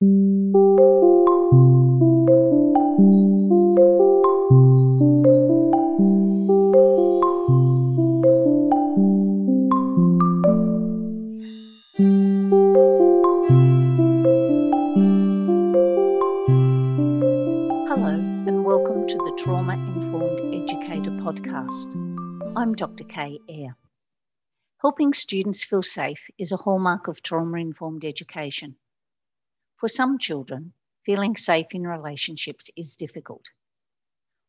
I'm Dr. Kay Ayre. Helping students feel safe is a hallmark of trauma informed education. For some children, feeling safe in relationships is difficult.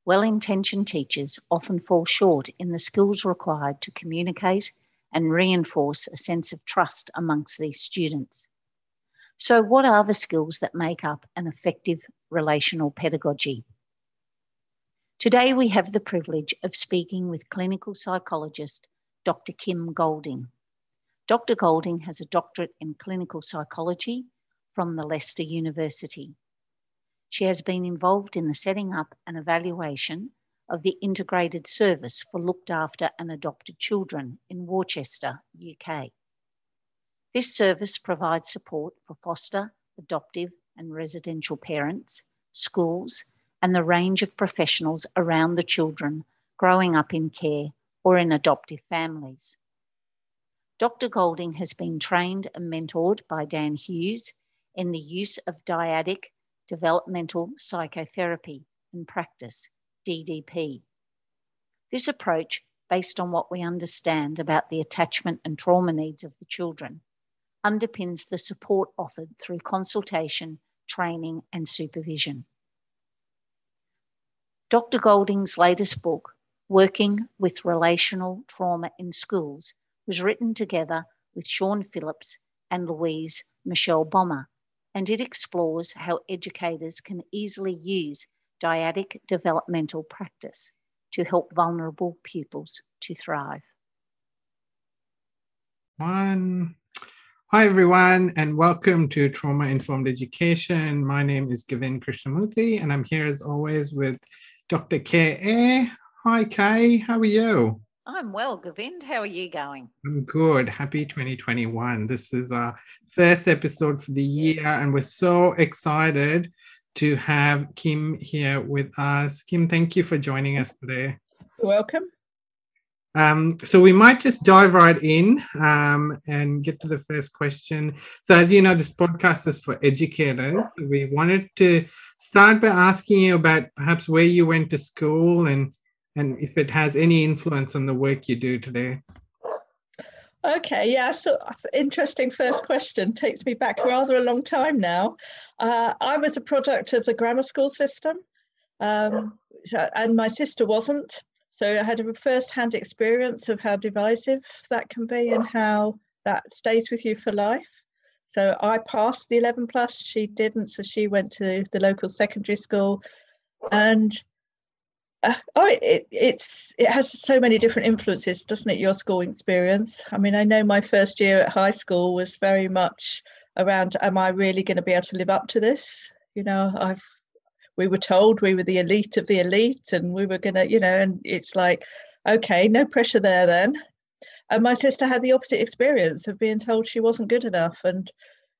Well intentioned teachers often fall short in the skills required to communicate and reinforce a sense of trust amongst these students. So, what are the skills that make up an effective relational pedagogy? Today, we have the privilege of speaking with clinical psychologist Dr. Kim Golding. Dr. Golding has a doctorate in clinical psychology from the Leicester University. She has been involved in the setting up and evaluation of the integrated service for looked after and adopted children in Worcester, UK. This service provides support for foster, adoptive, and residential parents, schools, and the range of professionals around the children growing up in care or in adoptive families. Dr. Golding has been trained and mentored by Dan Hughes in the use of dyadic developmental psychotherapy in practice, DDP. This approach, based on what we understand about the attachment and trauma needs of the children, underpins the support offered through consultation, training, and supervision. Dr. Golding's latest book, Working with Relational Trauma in Schools, was written together with Sian Phillips and Louise Michelle Bomber, and it explores how educators can easily use dyadic developmental practice to help vulnerable pupils to thrive. One. Hi, everyone, and welcome to Trauma Informed Education. My name is Govind Krishnamoorthy, and I'm here as always with Dr. Ayre. Hi, Kay. How are you? I'm well, Govind. How are you going? I'm good. Happy 2021. This is our first episode for the year, Yes. and we're so excited to have Kim here with us. Kim, thank you for joining us today. You're Welcome. Um, so we might just dive right in um, and get to the first question. So as you know, this podcast is for educators. We wanted to start by asking you about perhaps where you went to school and and if it has any influence on the work you do today. Okay, yeah, so interesting first question. Takes me back rather a long time now. Uh, I was a product of the grammar school system, um, and my sister wasn't. So I had a first-hand experience of how divisive that can be and how that stays with you for life. So I passed the 11 plus, she didn't, so she went to the local secondary school, and uh, oh, it, it's it has so many different influences, doesn't it? Your school experience. I mean, I know my first year at high school was very much around: Am I really going to be able to live up to this? You know, I've we were told we were the elite of the elite, and we were going to, you know, and it's like, okay, no pressure there then. And my sister had the opposite experience of being told she wasn't good enough, and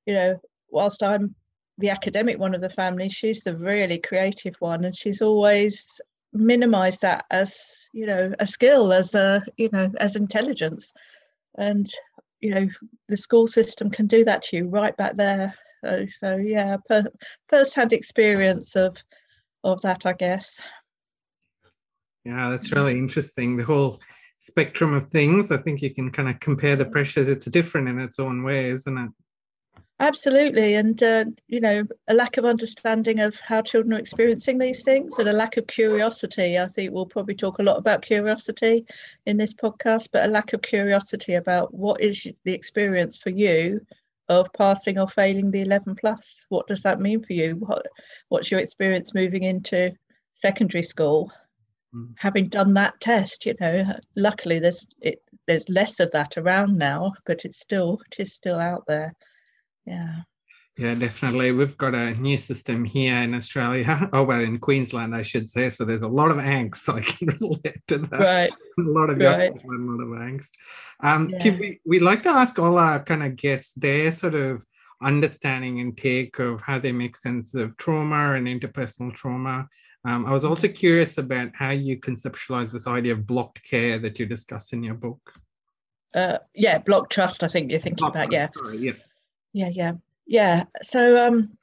you know, whilst I'm the academic one of the family, she's the really creative one, and she's always minimize that as you know a skill as a you know as intelligence and you know the school system can do that to you right back there so, so yeah per, first-hand experience of of that i guess Yeah, that's really interesting. The whole spectrum of things. I think you can kind of compare the pressures. It's different in its own way, isn't it? Absolutely and uh, you know a lack of understanding of how children are experiencing these things and a lack of curiosity. I think we'll probably talk a lot about curiosity in this podcast but a lack of curiosity about what is the experience for you of passing or failing the 11 plus. What does that mean for you? What what's your experience moving into secondary school? Mm. having done that test you know luckily there's it there's less of that around now but it's still it is still out there yeah Yeah, definitely. We've got a new system here in Australia. Oh, well, in Queensland, I should say. So there's a lot of angst. So I can relate to that. right A lot of Right. a lot of angst. Um, Yeah. We, we like to ask all our kind of guests their sort of understanding and take of how they make sense of trauma and interpersonal trauma. Um, I was also curious about how you conceptualize this idea of blocked care that you discuss in your book. Uh, yeah, block trust. I think you're thinking about. Yeah. Sorry, yeah. Yeah, yeah, yeah. So um,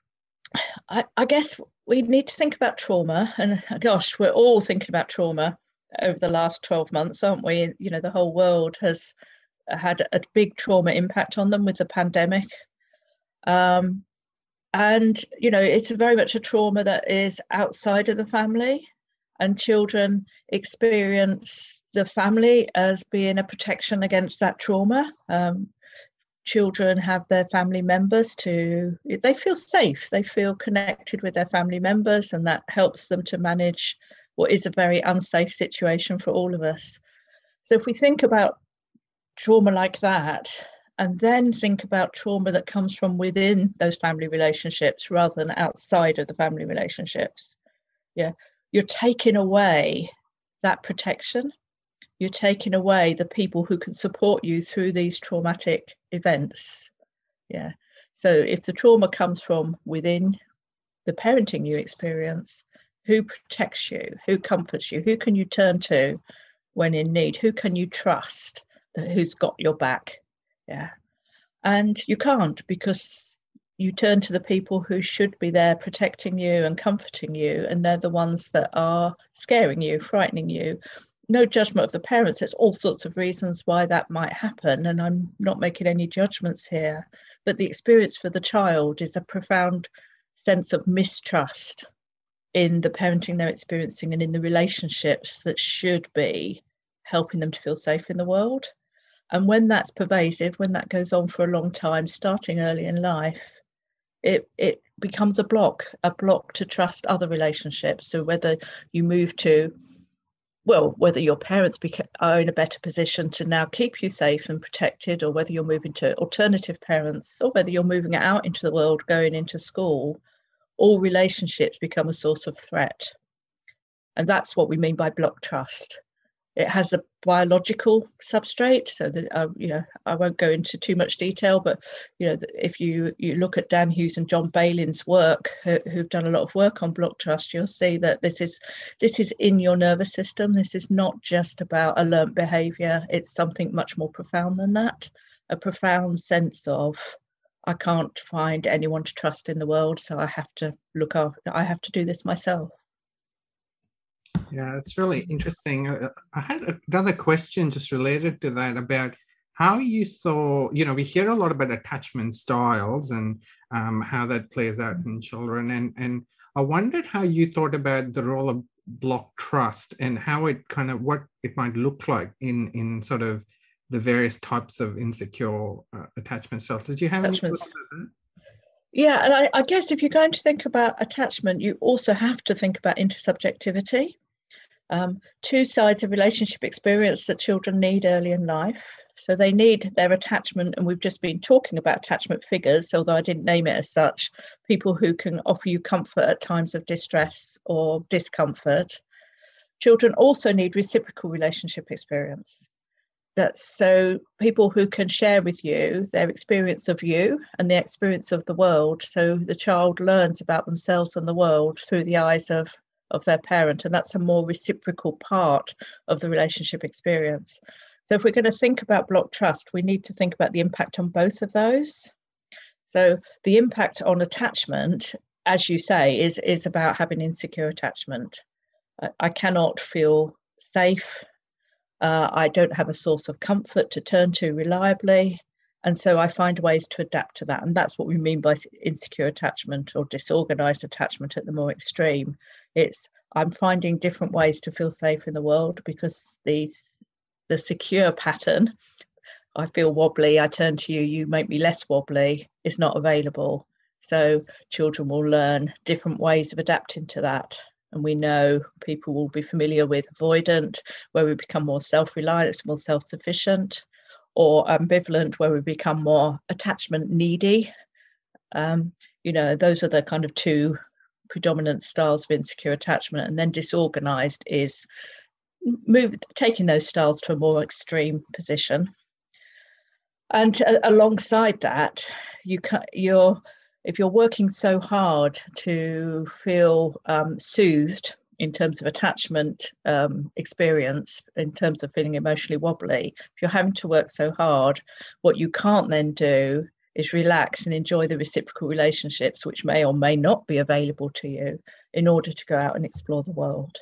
I, I guess we need to think about trauma, and gosh, we're all thinking about trauma over the last 12 months, aren't we? You know, the whole world has had a big trauma impact on them with the pandemic. Um, and, you know, it's very much a trauma that is outside of the family, and children experience the family as being a protection against that trauma. Um, children have their family members to they feel safe. They feel connected with their family members and that helps them to manage what is a very unsafe situation for all of us. So if we think about trauma like that and then think about trauma that comes from within those family relationships rather than outside of the family relationships yeah you're taking away that protection you're taking away the people who can support you through these traumatic events. Yeah. So if the trauma comes from within the parenting you experience, who protects you? Who comforts you? Who can you turn to when in need? Who can you trust that who's got your back? Yeah. And you can't because you turn to the people who should be there protecting you and comforting you, and they're the ones that are scaring you, frightening you, no judgment of the parents. There's all sorts of reasons why that might happen, and I'm not making any judgments here. But the experience for the child is a profound sense of mistrust in the parenting they're experiencing and in the relationships that should be helping them to feel safe in the world. And when that's pervasive, when that goes on for a long time, starting early in life, it, it becomes a block, a block to trust other relationships. So whether you move to well, whether your parents are in a better position to now keep you safe and protected, or whether you're moving to alternative parents, or whether you're moving out into the world, going into school, all relationships become a source of threat. And that's what we mean by block trust it has a biological substrate so that uh, you know i won't go into too much detail but you know if you you look at dan hughes and john Baylin's work who, who've done a lot of work on block trust you'll see that this is this is in your nervous system. This is not just about a learnt behavior. It's something much more profound than that. A profound sense of i can't find anyone to trust in the world so i have to look after i have to do this myself yeah, it's really interesting. Uh, I had another question just related to that about how you saw, you know, we hear a lot about attachment styles and um, how that plays out in children. And, and I wondered how you thought about the role of block trust and how it kind of what it might look like in in sort of the various types of insecure uh, attachment styles. Did you have any Yeah, and I, I, guess if you're going to think about attachment, you also have to think about intersubjectivity um, two sides of relationship experience that children need early in life. So they need their attachment, and we've just been talking about attachment figures, although I didn't name it as such, people who can offer you comfort at times of distress or discomfort. Children also need reciprocal relationship experience. That's so people who can share with you their experience of you and the experience of the world. So the child learns about themselves and the world through the eyes of of their parent, and that's a more reciprocal part of the relationship experience. So, if we're going to think about block trust, we need to think about the impact on both of those. So, the impact on attachment, as you say, is, is about having insecure attachment. I, I cannot feel safe. Uh, I don't have a source of comfort to turn to reliably. And so I find ways to adapt to that. And that's what we mean by insecure attachment or disorganized attachment at the more extreme. It's I'm finding different ways to feel safe in the world because these the secure pattern, I feel wobbly, I turn to you, you make me less wobbly, is not available. So children will learn different ways of adapting to that. And we know people will be familiar with avoidant, where we become more self-reliant, more self-sufficient, or ambivalent, where we become more attachment needy. Um, you know, those are the kind of two predominant styles of insecure attachment and then disorganized is move taking those styles to a more extreme position. And uh, alongside that, you can, you're if you're working so hard to feel um, soothed in terms of attachment um, experience, in terms of feeling emotionally wobbly, if you're having to work so hard, what you can't then do is relax and enjoy the reciprocal relationships which may or may not be available to you in order to go out and explore the world.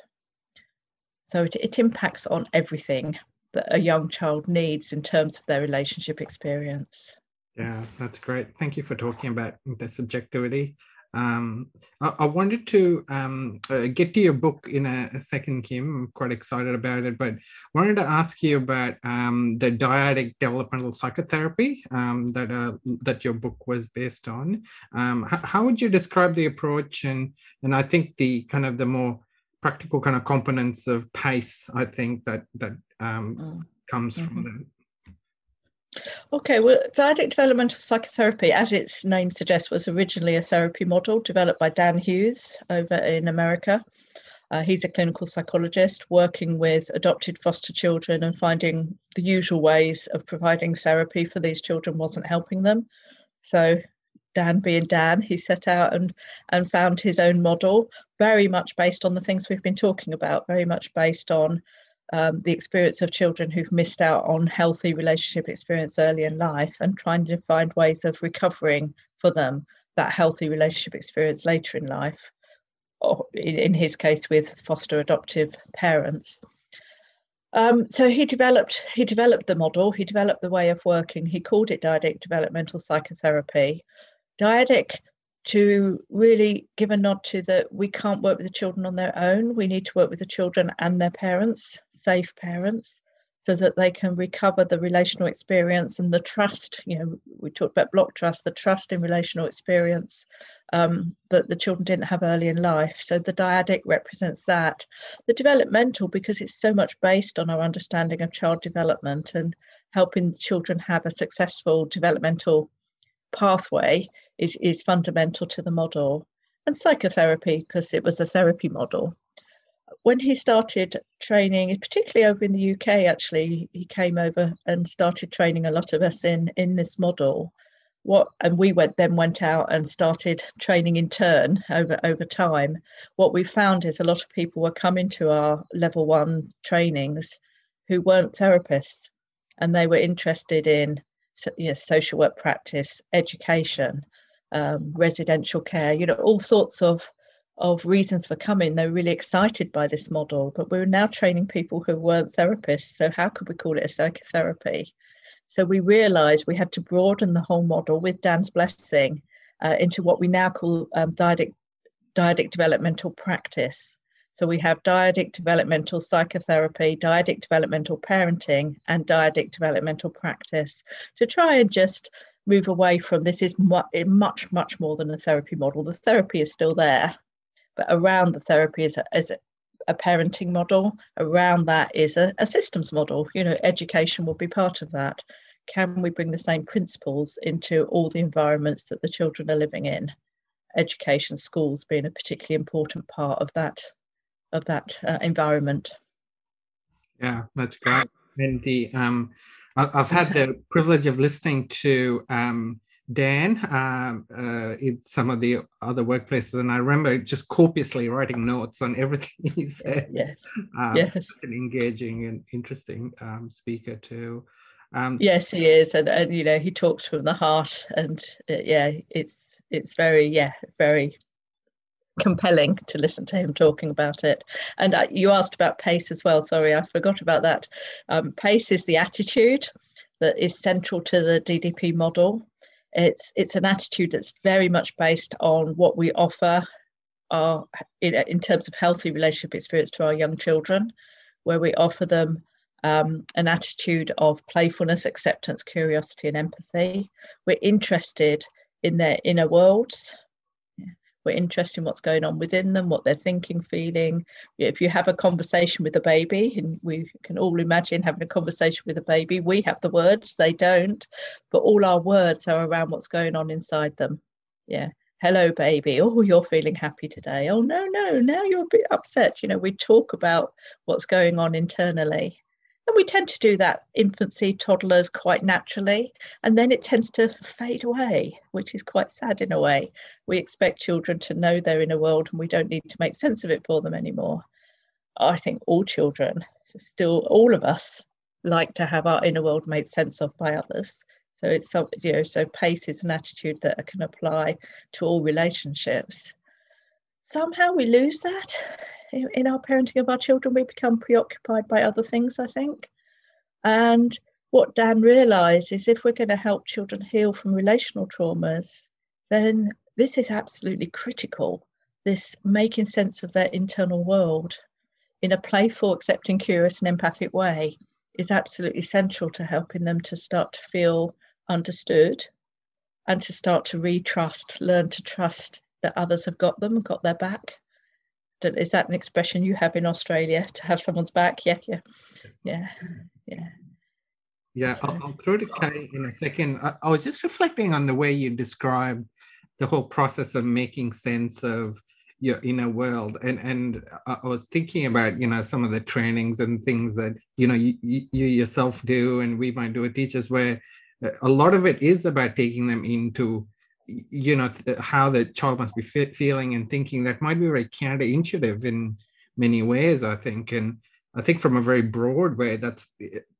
So it, it impacts on everything that a young child needs in terms of their relationship experience. Yeah, that's great. Thank you for talking about the subjectivity. Um, I, I, wanted to um, uh, get to your book in a, a, second, Kim. I'm quite excited about it, but wanted to ask you about um, the dyadic developmental psychotherapy um, that uh, that your book was based on. Um, how, how, would you describe the approach and and I think the kind of the more practical kind of components of pace? I think that that um, mm. comes mm-hmm. from that. Okay, well, dyadic developmental psychotherapy, as its name suggests, was originally a therapy model developed by Dan Hughes over in America. Uh, he's a clinical psychologist working with adopted foster children and finding the usual ways of providing therapy for these children wasn't helping them. So, Dan being Dan, he set out and, and found his own model, very much based on the things we've been talking about, very much based on um, the experience of children who've missed out on healthy relationship experience early in life and trying to find ways of recovering for them that healthy relationship experience later in life, or in, his case with foster adoptive parents. Um, so he developed he developed the model, he developed the way of working. He called it dyadic developmental psychotherapy. Dyadic to really give a nod to that we can't work with the children on their own. We need to work with the children and their parents safe parents so that they can recover the relational experience and the trust. You know, we talked about block trust, the trust in relational experience um, that the children didn't have early in life. So the dyadic represents that. The developmental, because it's so much based on our understanding of child development and helping children have a successful developmental pathway, is, is fundamental to the model. And psychotherapy, because it was a therapy model when he started training, particularly over in the UK, actually, he came over and started training a lot of us in in this model. What and we went then went out and started training in turn over over time. What we found is a lot of people were coming to our level one trainings who weren't therapists, and they were interested in you know, social work practice, education, um, residential care, you know, all sorts of of reasons for coming. They're really excited by this model, but we're now training people who weren't therapists. So, how could we call it a psychotherapy? So, we realized we had to broaden the whole model with Dan's blessing uh, into what we now call um, dyadic, dyadic developmental practice. So, we have dyadic developmental psychotherapy, dyadic developmental parenting, and dyadic developmental practice to try and just move away from this is much, much more than a therapy model. The therapy is still there, but around the therapy is a, is a parenting model. Around that is a, a systems model. You know, education will be part of that. Can we bring the same principles into all the environments that the children are living in? Education, schools being a particularly important part of that of that uh, environment. Yeah, that's great. The um, I've had the privilege of listening to um, Dan um, uh, in some of the other workplaces, and I remember just copiously writing notes on everything he says. Yes, um, yes. an engaging and interesting um, speaker too. Um, yes, he is, and, and you know he talks from the heart, and uh, yeah, it's it's very yeah very compelling to listen to him talking about it. And uh, you asked about pace as well. Sorry, I forgot about that. Um, pace is the attitude that is central to the DDP model. It's it's an attitude that's very much based on what we offer our in, in terms of healthy relationship experience to our young children, where we offer them um, an attitude of playfulness, acceptance, curiosity, and empathy. We're interested in their inner worlds we're interested in what's going on within them, what they're thinking, feeling. If you have a conversation with a baby, and we can all imagine having a conversation with a baby, we have the words, they don't, but all our words are around what's going on inside them. Yeah. Hello, baby. Oh, you're feeling happy today. Oh, no, no, now you're a bit upset. You know, we talk about what's going on internally. And we tend to do that infancy, toddlers quite naturally. And then it tends to fade away, which is quite sad in a way. We expect children to know their inner world and we don't need to make sense of it for them anymore. I think all children, still all of us, like to have our inner world made sense of by others. So it's you know, so pace is an attitude that can apply to all relationships. Somehow we lose that in our parenting of our children. We become preoccupied by other things, I think. And what Dan realised is if we're going to help children heal from relational traumas, then this is absolutely critical. This making sense of their internal world in a playful, accepting, curious, and empathic way is absolutely central to helping them to start to feel understood and to start to retrust, learn to trust that others have got them got their back. Is that an expression you have in Australia to have someone's back? Yeah, yeah, yeah, yeah. Yeah, I'll, I'll throw to Kay in a second. I, I was just reflecting on the way you described the whole process of making sense of your inner world and and i was thinking about you know some of the trainings and things that you know you, you yourself do and we might do with teachers where uh, a lot of it is about taking them into you know how the child must be feeling and thinking that might be very counterintuitive in many ways i think and i think from a very broad way that's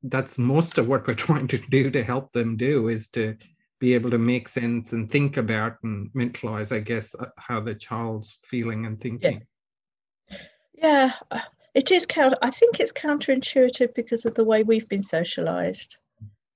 that's most of what we're trying to do to help them do is to be able to make sense and think about and mentalize, I guess, uh, how the child's feeling and thinking. Yeah, yeah uh, it is counter. I think it's counterintuitive because of the way we've been socialized,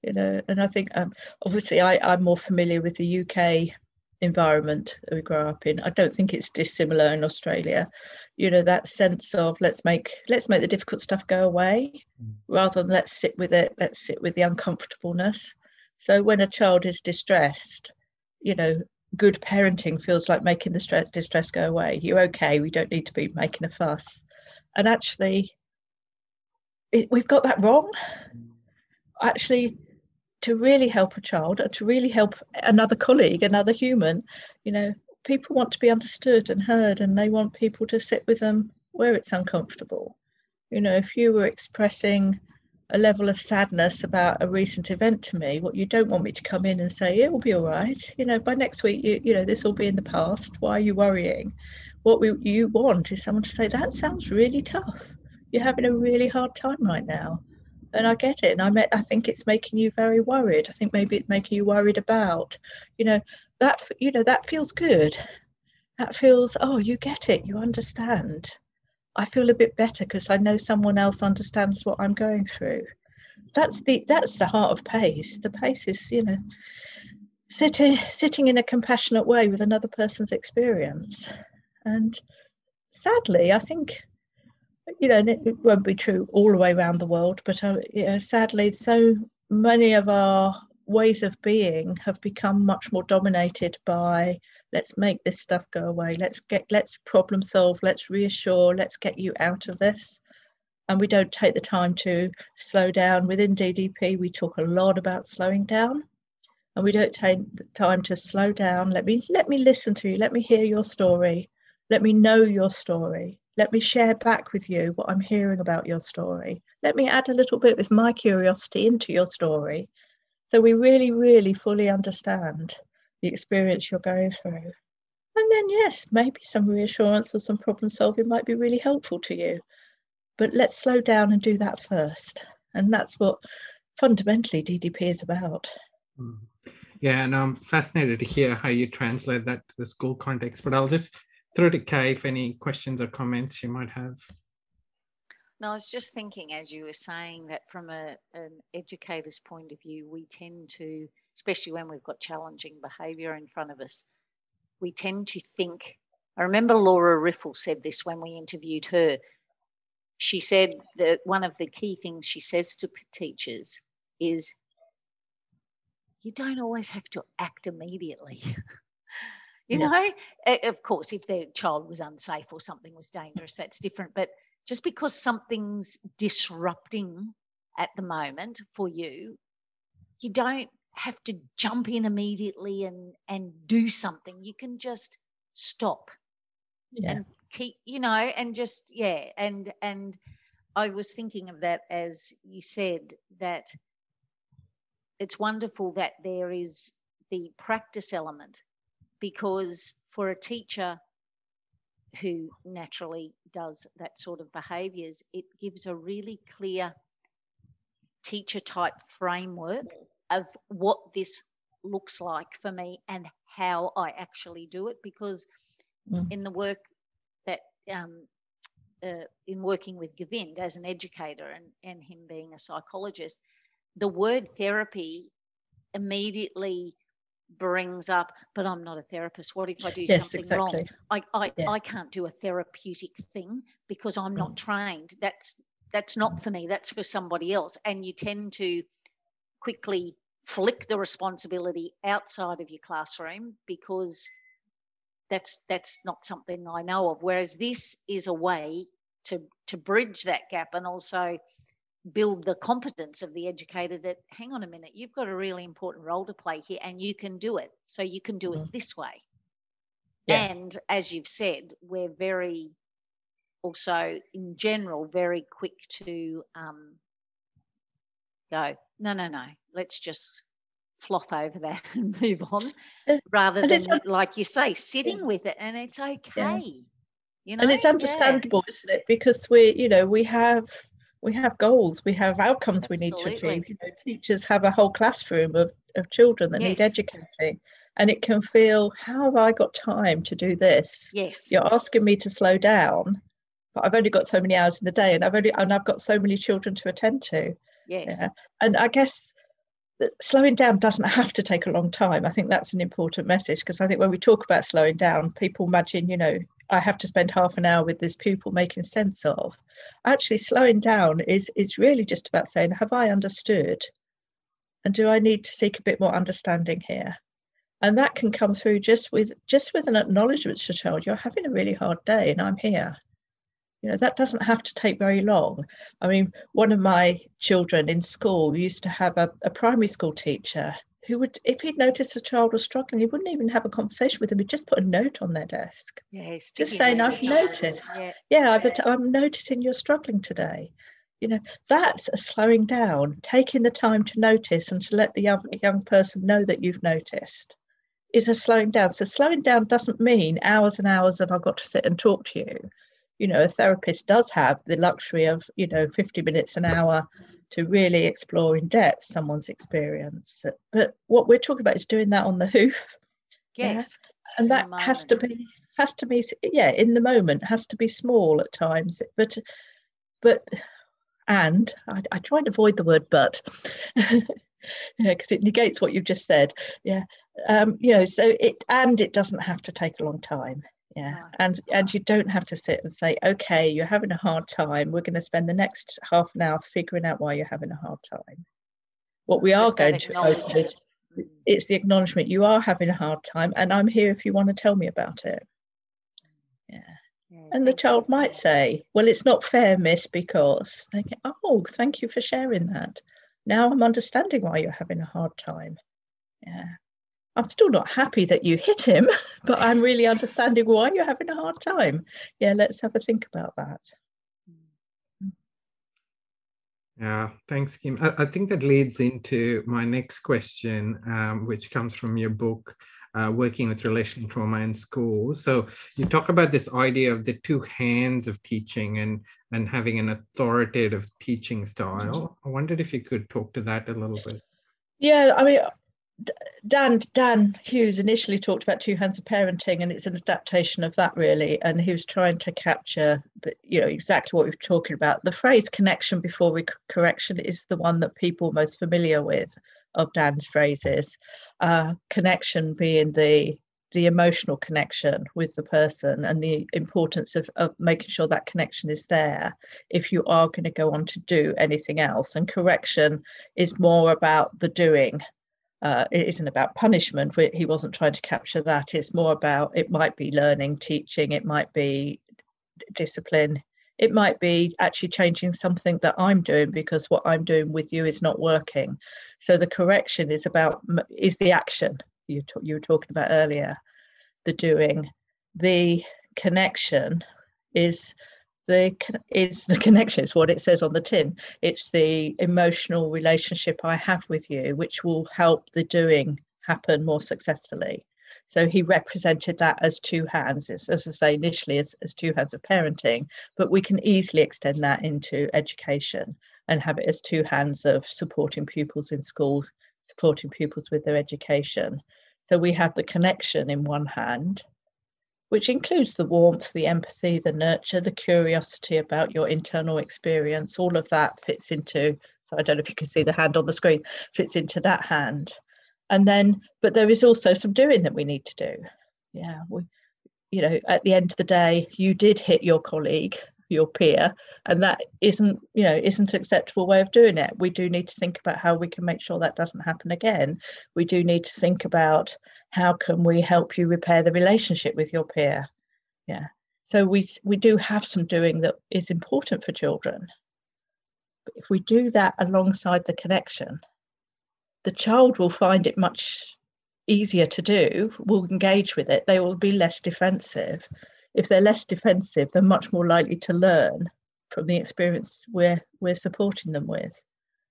you know. And I think, um, obviously, I, I'm more familiar with the UK environment that we grow up in. I don't think it's dissimilar in Australia. You know, that sense of let's make let's make the difficult stuff go away, mm. rather than let's sit with it. Let's sit with the uncomfortableness so when a child is distressed, you know, good parenting feels like making the stress, distress go away. You're okay. We don't need to be making a fuss. And actually, it, we've got that wrong. Actually, to really help a child and to really help another colleague, another human, you know, people want to be understood and heard, and they want people to sit with them where it's uncomfortable. You know, if you were expressing a level of sadness about a recent event to me, what you don't want me to come in and say, it will be all right. You know, by next week, you, you know, this will be in the past. Why are you worrying? What we, you want is someone to say, that sounds really tough. You're having a really hard time right now. And I get it. And I met, I think it's making you very worried. I think maybe it's making you worried about, you know, that, you know, that feels good. That feels, oh, you get it. You understand I feel a bit better because I know someone else understands what I'm going through. That's the that's the heart of pace. The pace is, you know, sitting sitting in a compassionate way with another person's experience. And sadly, I think, you know, it won't be true all the way around the world, but uh, sadly, so many of our ways of being have become much more dominated by let's make this stuff go away. Let's get let's problem solve. Let's reassure. Let's get you out of this. And we don't take the time to slow down. Within ddp we talk a lot about slowing down and we don't take the time to slow down. Let me let me listen to you. Let me hear your story. Let me know your story let me share back with you what i'm hearing about your story let me add a little bit with my curiosity into your story so we really really fully understand the experience you're going through. And then, yes, maybe some reassurance or some problem solving might be really helpful to you. But let's slow down and do that first. And that's what fundamentally DDP is about. Hmm. Yeah, and I'm fascinated to hear how you translate that to the school context. But I'll just throw to Kay if any questions or comments you might have. No, I was just thinking as you were saying that from a, an educator's point of view, we tend to, especially when we've got challenging behaviour in front of us, we tend to think. I remember Laura Riffle said this when we interviewed her. She said that one of the key things she says to teachers is you don't always have to act immediately. you yeah. know, of course, if their child was unsafe or something was dangerous, that's different. But just because something's disrupting at the moment for you, you don't have to jump in immediately and and do something. You can just stop yeah. and keep, you know, and just yeah, and and I was thinking of that as you said that it's wonderful that there is the practice element because for a teacher who naturally does that sort of behaviors, it gives a really clear teacher type framework of what this looks like for me and how I actually do it. Because mm. in the work that, um, uh, in working with Govind as an educator and, and him being a psychologist, the word therapy immediately brings up, but I'm not a therapist. What if I do yes, something exactly. wrong? I I, yeah. I can't do a therapeutic thing because I'm not mm. trained. That's that's not for me. That's for somebody else. And you tend to quickly flick the responsibility outside of your classroom because that's that's not something I know of. Whereas this is a way to to bridge that gap and also build the competence of the educator that hang on a minute you've got a really important role to play here and you can do it so you can do mm-hmm. it this way yeah. and as you've said we're very also in general very quick to um, go no no no let's just floth over that and move on uh, rather than like you say sitting yeah. with it and it's okay yeah. you know and it's understandable isn't it because we you know we have we have goals, we have outcomes we need to achieve. You know, teachers have a whole classroom of, of children that yes. need educating. And it can feel, how have I got time to do this? Yes. You're asking me to slow down, but I've only got so many hours in the day and I've only and I've got so many children to attend to. Yes. Yeah. And I guess slowing down doesn't have to take a long time. I think that's an important message because I think when we talk about slowing down, people imagine, you know, I have to spend half an hour with this pupil making sense of. Actually, slowing down is is really just about saying, have I understood? And do I need to seek a bit more understanding here? And that can come through just with just with an acknowledgement to child, you're having a really hard day and I'm here. You know, that doesn't have to take very long. I mean, one of my children in school used to have a, a primary school teacher who would, if he'd noticed a child was struggling, he wouldn't even have a conversation with them. He'd just put a note on their desk. Yeah, just saying, I've noticed. Yeah, yeah I've, I'm noticing you're struggling today. You know, that's a slowing down, taking the time to notice and to let the young, young person know that you've noticed is a slowing down. So slowing down doesn't mean hours and hours of I've got to sit and talk to you. You know, a therapist does have the luxury of, you know, 50 minutes an hour to really explore in depth someone's experience. But what we're talking about is doing that on the hoof. Yes. Yeah? And that has to be has to be yeah in the moment has to be small at times but but and I, I try and avoid the word but because it negates what you've just said yeah um you know so it and it doesn't have to take a long time yeah and and you don't have to sit and say okay you're having a hard time. We're going to spend the next half an hour figuring out why you're having a hard time. What we Just are going to is mm. it's the acknowledgement you are having a hard time and i'm here if you want to tell me about it. Yeah, yeah and the child you. might say well it's not fair miss because they get, oh thank you for sharing that. Now i'm understanding why you're having a hard time. Yeah I'm still not happy that you hit him, but I'm really understanding why you're having a hard time. Yeah, let's have a think about that. Yeah, thanks, Kim. I, I think that leads into my next question, um, which comes from your book, uh, Working with Relational Trauma in Schools. So you talk about this idea of the two hands of teaching and, and having an authoritative teaching style. I wondered if you could talk to that a little bit. Yeah, I mean, Dan Dan Hughes initially talked about two hands of parenting, and it's an adaptation of that really. And he was trying to capture, the, you know, exactly what we are talking about. The phrase "connection before re- correction" is the one that people are most familiar with of Dan's phrases. Uh, connection being the the emotional connection with the person and the importance of, of making sure that connection is there if you are going to go on to do anything else. And correction is more about the doing uh, it isn't about punishment. He wasn't trying to capture that. It's more about it might be learning, teaching, it might be discipline, it might be actually changing something that I'm doing because what I'm doing with you is not working. So the correction is about is the action you you were talking about earlier, the doing, the connection is the is the connection it's what it says on the tin. It's the emotional relationship i have with you which will help the doing happen more successfully. So he represented that as two hands as, as i say initially as, as two hands of parenting but we can easily extend that into education and have it as two hands of supporting pupils in school supporting pupils with their education. So we have the connection in one hand which includes the warmth, the empathy, the nurture, the curiosity about your internal experience. All of that fits into, so I don't know if you can see the hand on the screen, fits into that hand. And then, but there is also some doing that we need to do. Yeah, we, you know, at the end of the day, you did hit your colleague, your peer, and that isn't, you know, isn't acceptable way of doing it. We do need to think about how we can make sure that doesn't happen again. We do need to think about how can we help you repair the relationship with your peer. Yeah. So we we do have some doing that is important for children. But if we do that alongside the connection the child will find it much easier to do will engage with it. They will be less defensive if they're less defensive they're much more likely to learn from the experience we're we're supporting them with.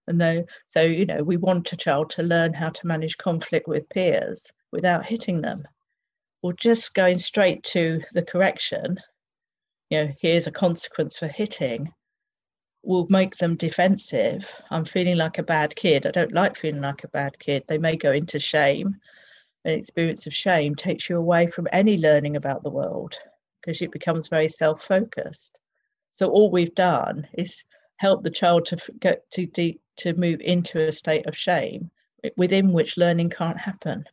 And though so you know we want a child to learn how to manage conflict with peers without hitting them or just going straight to the correction you know here's a consequence for hitting will make them defensive. I'm feeling like a bad kid. I don't like feeling like a bad kid. They may go into shame. An experience of shame takes you away from any learning about the world because it becomes very self-focused so all we've done is help the child to get to de- to move into a state of shame within which learning can't happen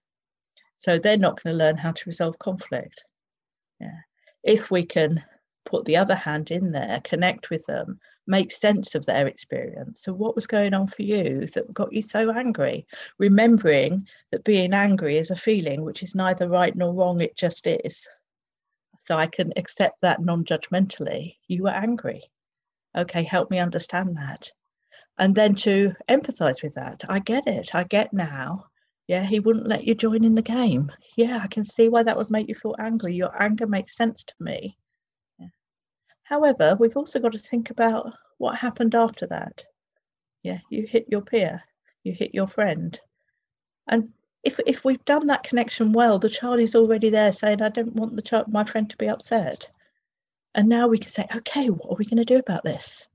so they're not going to learn how to resolve conflict. Yeah. If we can put the other hand in there, connect with them, make sense of their experience. So, what was going on for you that got you so angry? Remembering that being angry is a feeling which is neither right nor wrong, it just is. So, I can accept that non judgmentally. You were angry. Okay, help me understand that. And then to empathize with that. I get it. I get now yeah, he wouldn't let you join in the game. Yeah, I can see why that would make you feel angry. Your anger makes sense to me. Yeah. However, we've also got to think about what happened after that. Yeah, you hit your peer, you hit your friend. And if if we've done that connection well, the child is already there saying, I don't want the child my friend to be upset. And now we can say, okay, what are we going to do about this?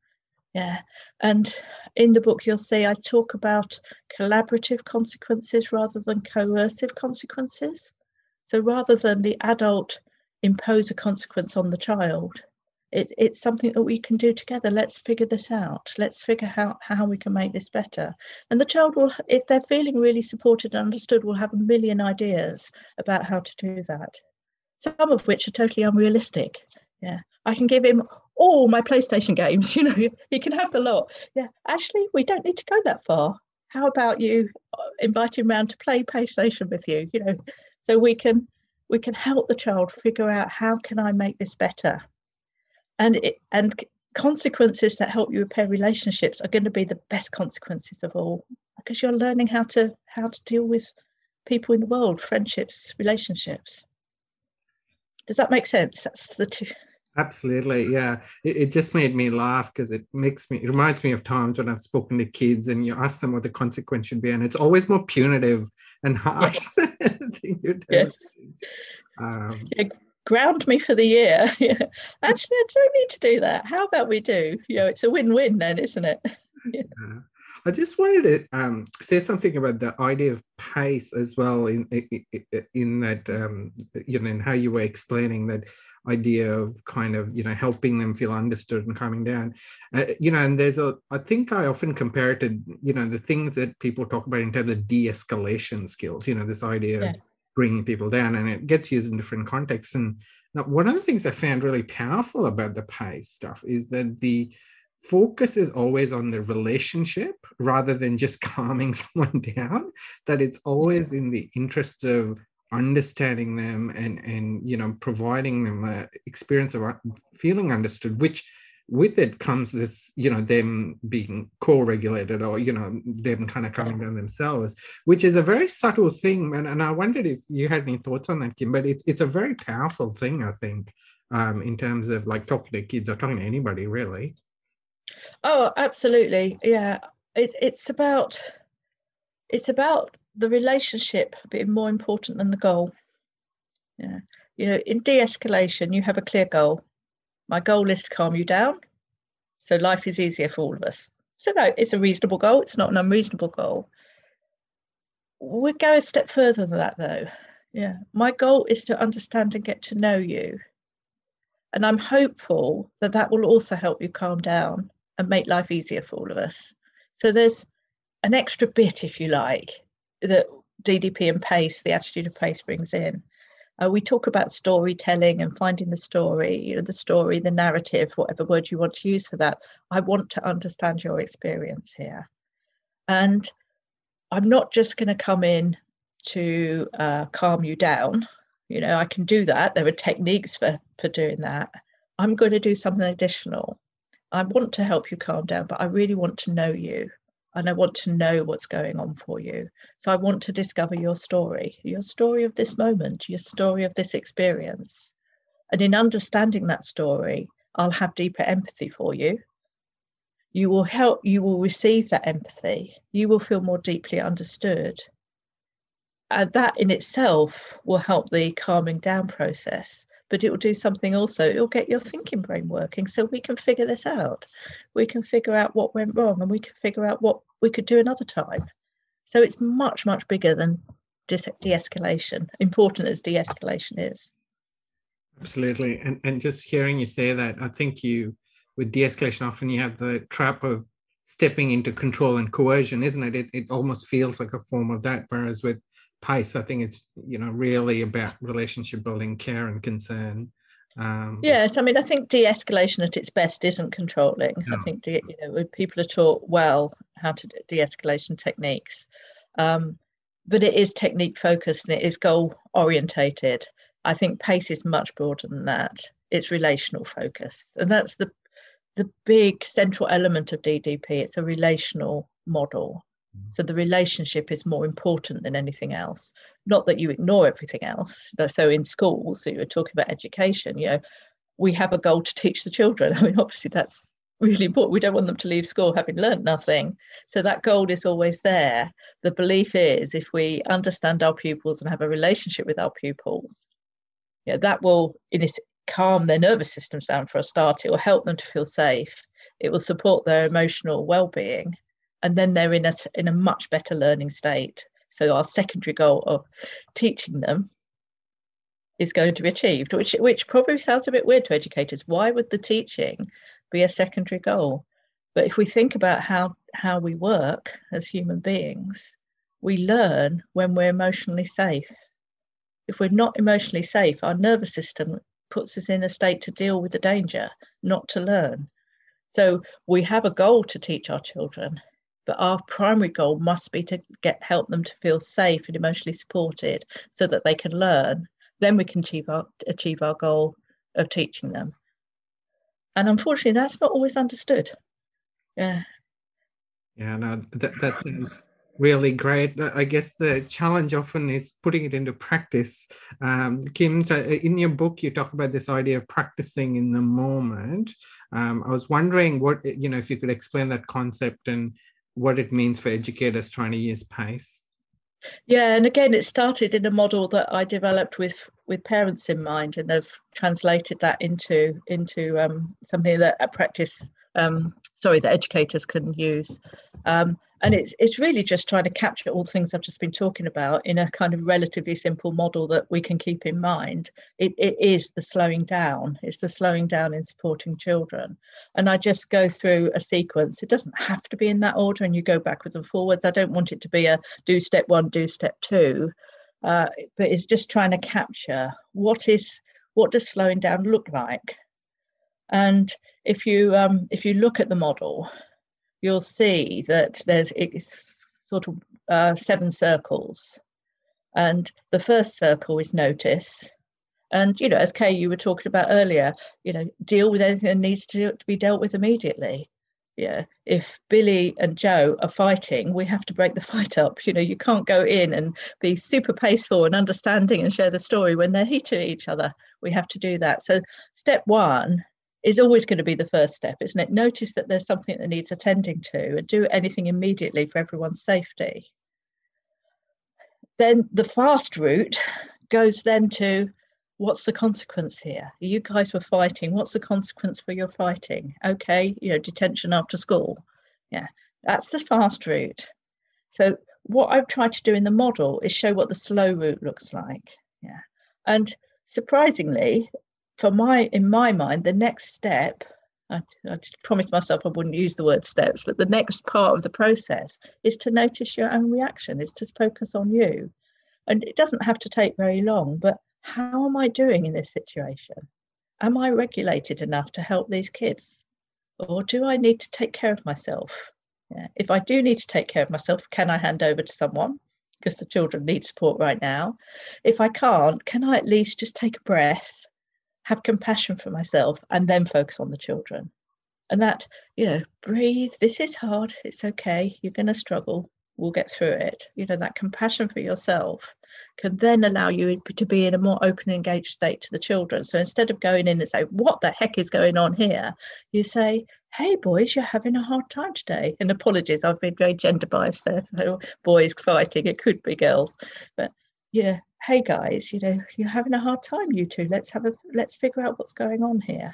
Yeah. And in the book, you'll see I talk about collaborative consequences rather than coercive consequences. So rather than the adult impose a consequence on the child, it, it's something that we can do together. Let's figure this out. Let's figure out how we can make this better. And the child will, if they're feeling really supported and understood, will have a million ideas about how to do that. Some of which are totally unrealistic. Yeah. I can give him all my PlayStation games. You know, he can have the lot. Yeah, actually, we don't need to go that far. How about you uh, invite him around to play PlayStation with you? You know, so we can we can help the child figure out how can I make this better, and it, and consequences that help you repair relationships are going to be the best consequences of all because you're learning how to how to deal with people in the world, friendships, relationships. Does that make sense? That's the two. Absolutely, yeah. It, it just made me laugh because it makes me it reminds me of times when I've spoken to kids and you ask them what the consequence should be, and it's always more punitive and harsh yes. yes. Um, yeah, ground me for the year. Actually, I don't need to do that. How about we do? You know, it's a win-win then, isn't it? yeah. I just wanted to um, say something about the idea of pace as well in in, in that um, you know in how you were explaining that idea of kind of you know helping them feel understood and calming down uh, you know and there's a i think i often compare it to you know the things that people talk about in terms of de-escalation skills you know this idea yeah. of bringing people down and it gets used in different contexts. And now one of the things i found really powerful about the pace stuff is that the focus is always on the relationship rather than just calming someone down that it's always in the interest of understanding them and and you know providing them a experience of feeling understood which with it comes this you know them being co-regulated or you know them kind of coming down themselves which is a very subtle thing and, and i wondered if you had any thoughts on that kim but it's, it's a very powerful thing i think um, in terms of like talking to kids or talking to anybody really. Oh, absolutely. Yeah. It, it's about it's about the relationship being more important than the goal. Yeah. You know, in de-escalation, you have a clear goal. My goal is to calm you down. So life is easier for all of us. So no, it's a reasonable goal. It's not an unreasonable goal. We go a step further than that though. Yeah. My goal is to understand and get to know you. And I'm hopeful that that will also help you calm down and make life easier for all of us. So there's an extra bit, if you like, that DDP and PACE, the attitude of PACE, brings in. Uh, we talk about storytelling and finding the story, you know, the story, the narrative, whatever word you want to use for that. I want to understand your experience here. And I'm not just going to come in to uh, calm you down. You know, I can do that. There are techniques for, for doing that. I'm going to do something additional. I want to help you calm down, but I really want to know you and I want to know what's going on for you. So I want to discover your story, your story of this moment, your story of this experience. And in understanding that story, I'll have deeper empathy for you. You will help, you will receive that empathy. You will feel more deeply understood. And that in itself will help the calming down process but it will do something also. It'll get your thinking brain working so we can figure this out. We can figure out what went wrong and we can figure out what we could do another time. So it's much, much bigger than de escalation, important as de escalation is. Absolutely. And, and just hearing you say that, I think you, with de escalation, often you have the trap of stepping into control and coercion, isn't it? It, it almost feels like a form of that. Whereas with pace i think it's you know really about relationship building care and concern um, yes i mean i think de-escalation at its best isn't controlling. I think de- you know when people are taught well how to de-escalation techniques um, but it is technique focused and it is goal orientated. I think pace is much broader than that. It's relational focused and that's the the big central element of ddp it's a relational model so the relationship is more important than anything else. Not that you ignore everything else. So in schools, so you were talking about education, you know, we have a goal to teach the children. I mean, obviously that's really important. We don't want them to leave school having learned nothing. So that goal is always there. The belief is if we understand our pupils and have a relationship with our pupils, yeah, that will in its calm their nervous systems down for a start. It will help them to feel safe. It will support their emotional well-being and then they're in a, in a much better learning state. So our secondary goal of teaching them is going to be achieved, which which probably sounds a bit weird to educators. Why would the teaching be a secondary goal? But if we think about how how we work as human beings, we learn when we're emotionally safe. If we're not emotionally safe, our nervous system puts us in a state to deal with the danger, not to learn. So we have a goal to teach our children, but our primary goal must be to get help them to feel safe and emotionally supported so that they can learn. Then we can achieve our achieve our goal of teaching them. And unfortunately that's not always understood. Yeah. Yeah no that, that seems really great. I guess the challenge often is putting it into practice. Um, kim in your book you talk about this idea of practicing in the moment. Um, i was wondering what you know if you could explain that concept and what it means for educators trying to use PACE? Yeah, and again, it started in a model that I developed with with parents in mind, and have translated that into into um, something that a practice, um, sorry, that educators can use. Um, and it's it's really just trying to capture all the things I've just been talking about in a kind of relatively simple model that we can keep in mind. It, it is the slowing down. It's the slowing down in supporting children. And I just go through a sequence. It doesn't have to be in that order, and you go backwards and forwards. I don't want it to be a do step one, do step two, uh, but it's just trying to capture what is what does slowing down look like. And if you um, if you look at the model, you'll see that there's it's sort of uh, seven circles. And the first circle is notice. And, you know, as Kay, you were talking about earlier, you know, deal with anything that needs to, to be dealt with immediately. yeah if billy and joe are fighting we have to break the fight up you know you can't go in and be super paceful and understanding and share the story when they're heating each other we have to do that so step one is always going to be the first step isn't it notice that there's something that needs attending to and do anything immediately for everyone's safety then the fast route goes then to what's the consequence here? You guys were fighting. What's the consequence for your fighting? Okay, you know, detention after school. Yeah, that's the fast route. So what I've tried to do in the model is show what the slow route looks like. Yeah, and surprisingly, for my in my mind, the next step. I, I promised myself I wouldn't use the word steps, but the next part of the process is to notice your own reaction, is to focus on you. And it doesn't have to take very long, but how am I doing in this situation? Am I regulated enough to help these kids? Or do I need to take care of myself? Yeah. If I do need to take care of myself, can I hand over to someone? Because the children need support right now. If I can't, can I at least just take a breath, have compassion for myself, and then focus on the children? And that, you know, breathe. This is hard. It's okay. You're going to struggle we'll get through it you know that compassion for yourself can then allow you to be in a more open engaged state to the children so instead of going in and say what the heck is going on here you say hey boys you're having a hard time today and apologies i've been very gender biased there so boys fighting it could be girls but yeah hey guys you know you're having a hard time you two let's have a let's figure out what's going on here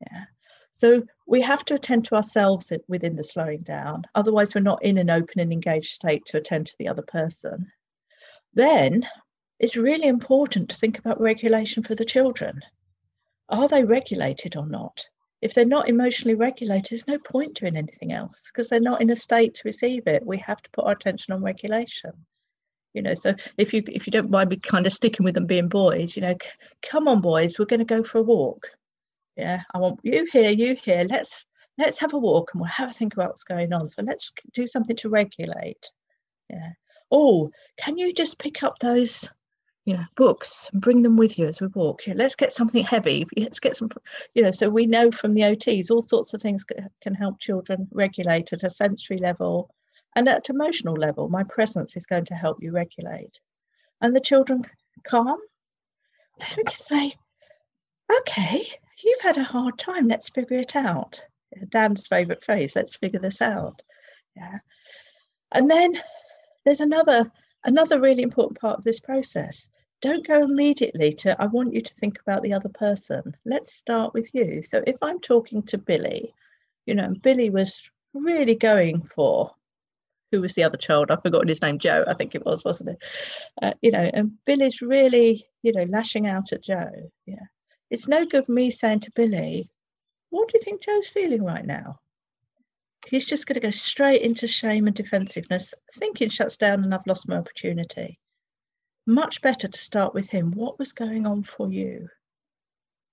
yeah so we have to attend to ourselves within the slowing down. Otherwise, we're not in an open and engaged state to attend to the other person. Then it's really important to think about regulation for the children. Are they regulated or not? If they're not emotionally regulated, there's no point doing anything else because they're not in a state to receive it. We have to put our attention on regulation you know so if you if you don't mind me kind of sticking with them being boys you know come on boys we're going to go for a walk. Yeah i want you here you here let's let's have a walk and we'll have a think about what's going on. So let's do something to regulate. Yeah. Oh can you just pick up those you know books and bring them with you as we walk? Yeah, let's get something heavy. Let's get some you know so we know from the ots all sorts of things can help children regulate at a sensory level and at emotional level my presence is going to help you regulate and the children calm we can say okay you've had a hard time. Let's figure it out. Dan's favourite phrase, let's figure this out. Yeah. And then there's another another really important part of this process. Don't go immediately to I want you to think about the other person. Let's start with you. So if I'm talking to Billy, you know, Billy was really going for who was the other child? I've forgotten his name, Joe, I think it was, wasn't it? Uh, you know, and Billy's really, you know, lashing out at Joe. Yeah. It's no good me saying to Billy, what do you think Joe's feeling right now? He's just going to go straight into shame and defensiveness. Thinking shuts down and I've lost my opportunity. Much better to start with him. What was going on for you?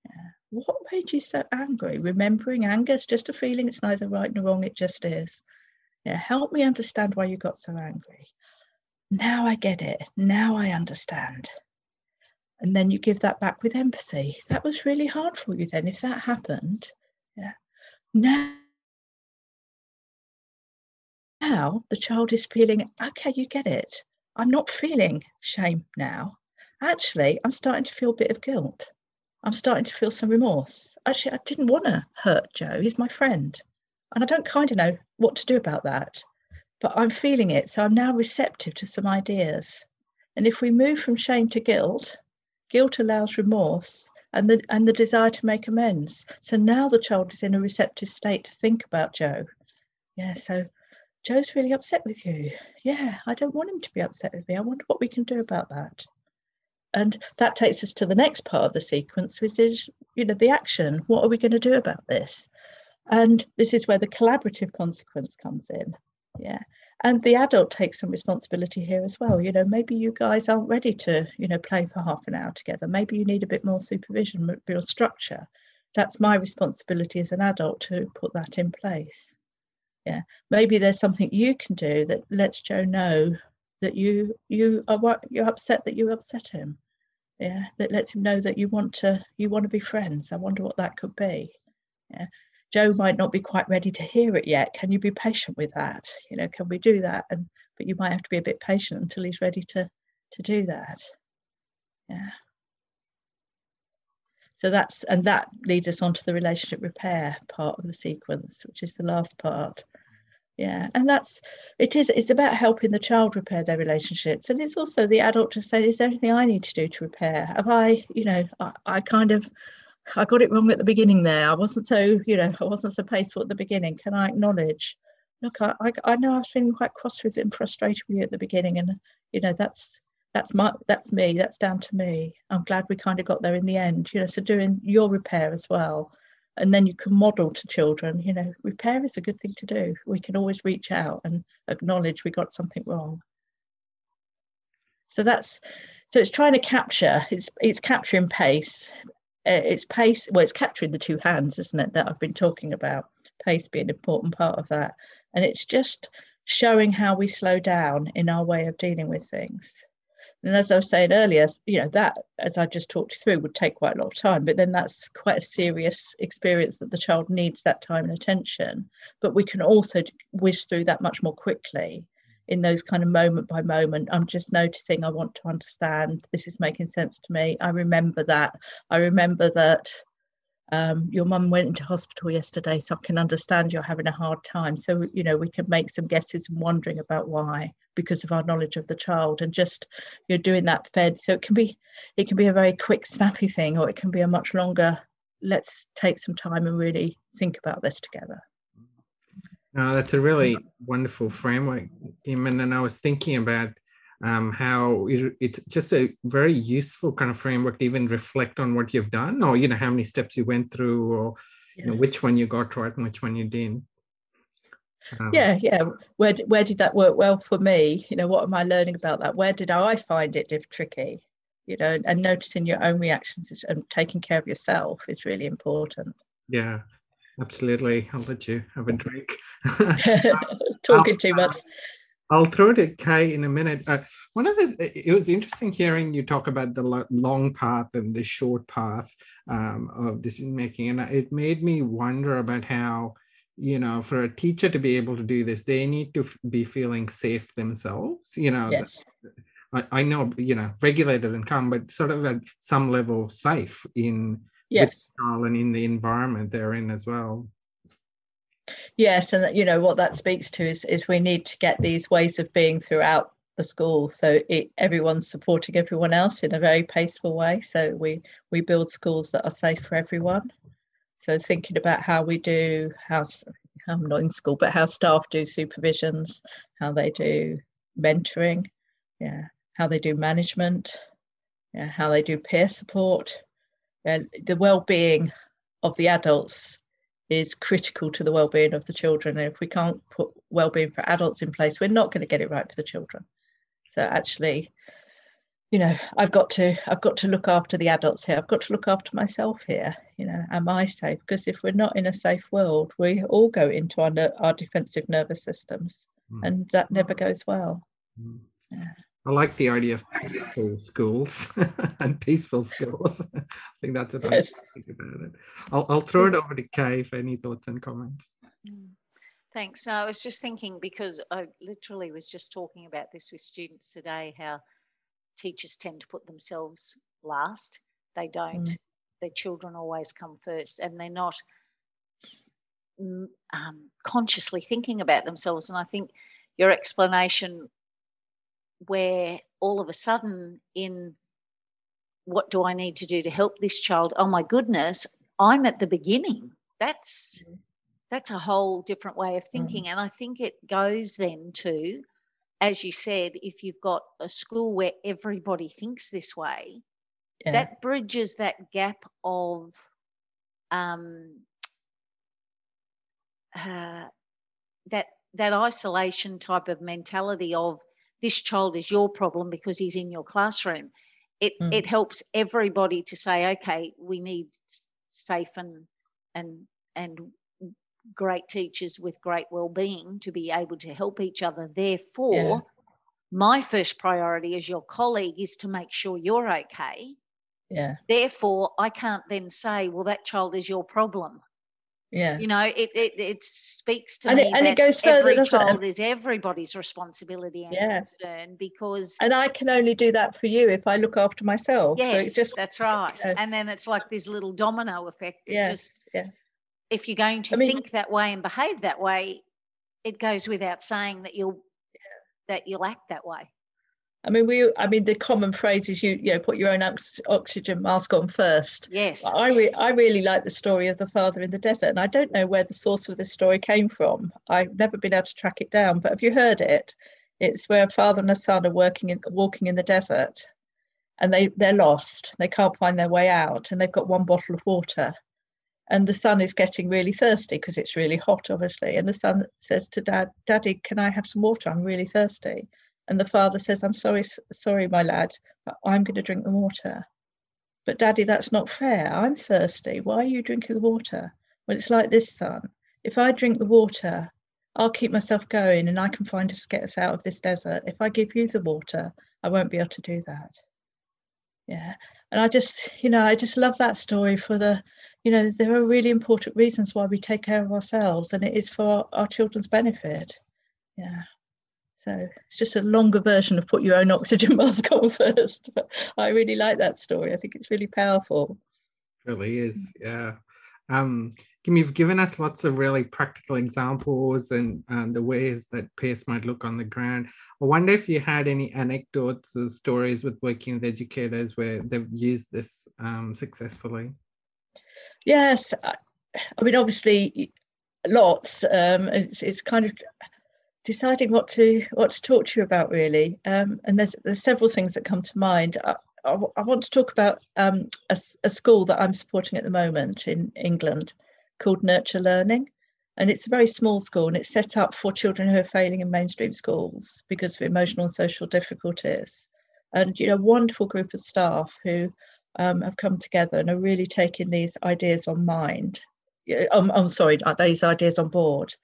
Yeah. What made you so angry? Remembering anger is just a feeling, it's neither right nor wrong, it just is. Yeah, help me understand why you got so angry. Now I get it. Now I understand and then you give that back with empathy. That was really hard for you then. If that happened, yeah. Now, now the child is feeling, okay, you get it. I'm not feeling shame now. Actually, I'm starting to feel a bit of guilt. I'm starting to feel some remorse. Actually, I didn't want to hurt Joe. He's my friend. And I don't kind of know what to do about that. But I'm feeling it. So I'm now receptive to some ideas. And if we move from shame to guilt, Guilt allows remorse and the and the desire to make amends. So now the child is in a receptive state to think about Joe. Yeah, so Joe's really upset with you. Yeah, I don't want him to be upset with me. I wonder what we can do about that. And that takes us to the next part of the sequence, which is, you know, the action. What are we going to do about this? And this is where the collaborative consequence comes in. Yeah. And the adult takes some responsibility here as well. You know maybe you guys aren't ready to you know play for half an hour together. Maybe you need a bit more supervision more structure. That's my responsibility as an adult to put that in place. Yeah. Maybe there's something you can do that lets joe know that you you are what you're upset that you upset him. Yeah. That lets him know that you want to you want to be friends. I wonder what that could be. Yeah Joe might not be quite ready to hear it yet. Can you be patient with that? You know, can we do that? And but you might have to be a bit patient until he's ready to to do that. Yeah. So that's and that leads us on to the relationship repair part of the sequence, which is the last part. Yeah, and that's it is it's about helping the child repair their relationships, and it's also the adult to say, is there anything I need to do to repair? Have I, you know, I, I kind of I got it wrong at the beginning there. I wasn't so, you know, I wasn't so peaceful at the beginning. Can I acknowledge? Look, I, I, I know I was feeling quite cross with it and frustrated with you at the beginning, and you know that's that's my that's me. That's down to me. I'm glad we kind of got there in the end. You know, so doing your repair as well, and then you can model to children. You know, repair is a good thing to do. We can always reach out and acknowledge we got something wrong. So that's so it's trying to capture. It's it's capturing pace Uh, it's pace well it's capturing the two hands isn't it that i've been talking about? Pace being an important part of that. And it's just showing how we slow down in our way of dealing with things. And as i was saying earlier you know that as i just talked through would take quite a lot of time but then that's quite a serious experience that the child needs that time and attention. But we can also whiz through that much more quickly in those kind of moment by moment. I'm just noticing i want to understand. This is making sense to me. I remember that. I remember that um, your mum went into hospital yesterday so i can understand you're having a hard time. So you know we can make some guesses and wondering about why because of our knowledge of the child and just you're doing that fed. So it can be it can be a very quick snappy thing or it can be a much longer let's take some time and really think about this together no, that's a really wonderful framework, Eamon. And I was thinking about um, how it, it's just a very useful kind of framework to even reflect on what you've done, or you know how many steps you went through, or yeah. you know which one you got right and which one you didn't. Um, yeah, yeah. Where where did that work well for me? You know, what am I learning about that? Where did I find it tricky? You know, and noticing your own reactions and taking care of yourself is really important. Yeah, Absolutely. I'll let you have a drink. Talking too much. I'll throw it at Kay in a minute. Uh, one of the it was interesting hearing you talk about the long path and the short path um, of decision making, and it made me wonder about how you know for a teacher to be able to do this, they need to be feeling safe themselves. You know, yes. I, I know you know regulated and calm, but sort of at some level safe in yes. and in the environment they're in as well. Yes and you know what that speaks to is is we need to get these ways of being throughout the school. So it, everyone's supporting everyone else in a very peaceful way. So we we build schools that are safe for everyone. So thinking about how we do how i'm not in school but how staff do supervisions how they do mentoring yeah how they do management yeah how they do peer support and the well-being of the adults is critical to the well-being of the children and if we can't put well-being for adults in place we're not going to get it right for the children so actually you know i've got to i've got to look after the adults here i've got to look after myself here you know am i safe because if we're not in a safe world we all go into our, our defensive nervous systems mm. and that never goes well mm. yeah. I like the idea of peaceful schools and peaceful schools. I think that's what yes. I think about it. I'll, I'll throw it over to Kay for any thoughts and comments. Mm. Thanks. No, I was just thinking because I literally was just talking about this with students today how teachers tend to put themselves last. They don't. Mm. Their children always come first, and they're not mm, um, consciously thinking about themselves. And I think your explanation where all of a sudden in what do I need to do to help this child? Oh my goodness, I'm at the beginning. That's mm-hmm. that's a whole different way of thinking. Mm-hmm. And I think it goes then to, as you said, if you've got a school where everybody thinks this way, yeah. that bridges that gap of um, uh, that that isolation type of mentality of this child is your problem because he's in your classroom. It mm. it helps everybody to say, okay, we need safe and and and great teachers with great well-being to be able to help each other. Therefore, yeah. my first priority as your colleague is to make sure you're okay. Yeah. Therefore, I can't then say, well, that child is your problem. Yeah you know it it, it speaks to and me it, and it goes further every child it? is everybody's responsibility and Yeah. concern because and i can only do that for you if i look after myself so yes it just that's right know. and then it's like this little domino effect it Yes, just yes. if you're going to I mean- think that way and behave that way it goes without saying that you'll that you'll act that way I mean, we. I mean, the common phrase is you. You know, put your own ox- oxygen mask on first. yes I re- I really like the story of the father in the desert, and I don't know where the source of this story came from. I've never been able to track it down, but have you heard it? It's where a father and a son are working in walking in the desert, and they they're lost. They can't find their way out, and they've got one bottle of water, and the son is getting really thirsty because it's really hot, obviously. And the son says to dad, "Daddy, can I have some water? I'm really thirsty." And the father says, "I'm sorry, sorry, my lad, I'm going to drink the water." But daddy, that's not fair. I'm thirsty. Why are you drinking the water? Well, it's like this, son. If I drink the water, I'll keep myself going and I can find us get us out of this desert. If I give you the water, I won't be able to do that. Yeah. And I just, you know, I just love that story for the, you know, there are really important reasons why we take care of ourselves and it is for our children's benefit. Yeah. So it's just a longer version of put your own oxygen mask on first. But I really like that story. I think it's really powerful. really is yeah um Kim, you've given us lots of really practical examples and um, the ways that PACE might look on the ground i wonder if you had any anecdotes or stories with working with educators where they've used this um, successfully Yes, I, I mean obviously lots. Um, it's it's kind of deciding what to what to talk to you about really. Um, and there's there's several things that come to mind. I want to talk about um, a, a school that I'm supporting at the moment in England called Nurture Learning. And it's a very small school and it's set up for children who are failing in mainstream schools because of emotional and social difficulties. And, you know, wonderful group of staff who um, have come together and are really taking these ideas on mind. I'm, I'm sorry, uh, these ideas on board,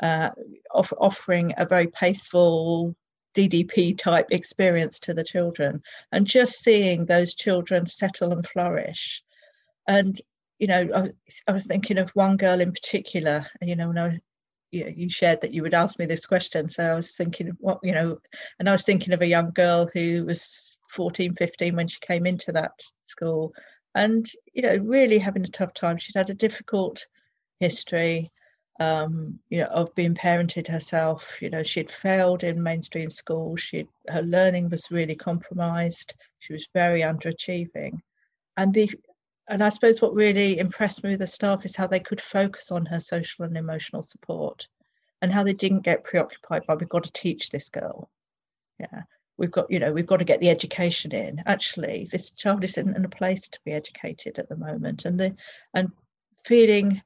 uh, off, offering a very paceful DDP type experience to the children and just seeing those children settle and flourish. And, you know, I, I was thinking of one girl in particular, you know, when I was, you, you shared that you would ask me this question. So I was thinking, what, you know, and I was thinking of a young girl who was 14, 15 when she came into that school and, you know, really having a tough time. She'd had a difficult history um, you know, of being parented herself. You know, she'd failed in mainstream school. She her learning was really compromised. She was very underachieving, and the and I suppose what really impressed me with the staff is how they could focus on her social and emotional support, and how they didn't get preoccupied by we've got to teach this girl. Yeah, we've got you know we've got to get the education in. Actually, this child isn't in a place to be educated at the moment, and the and feeling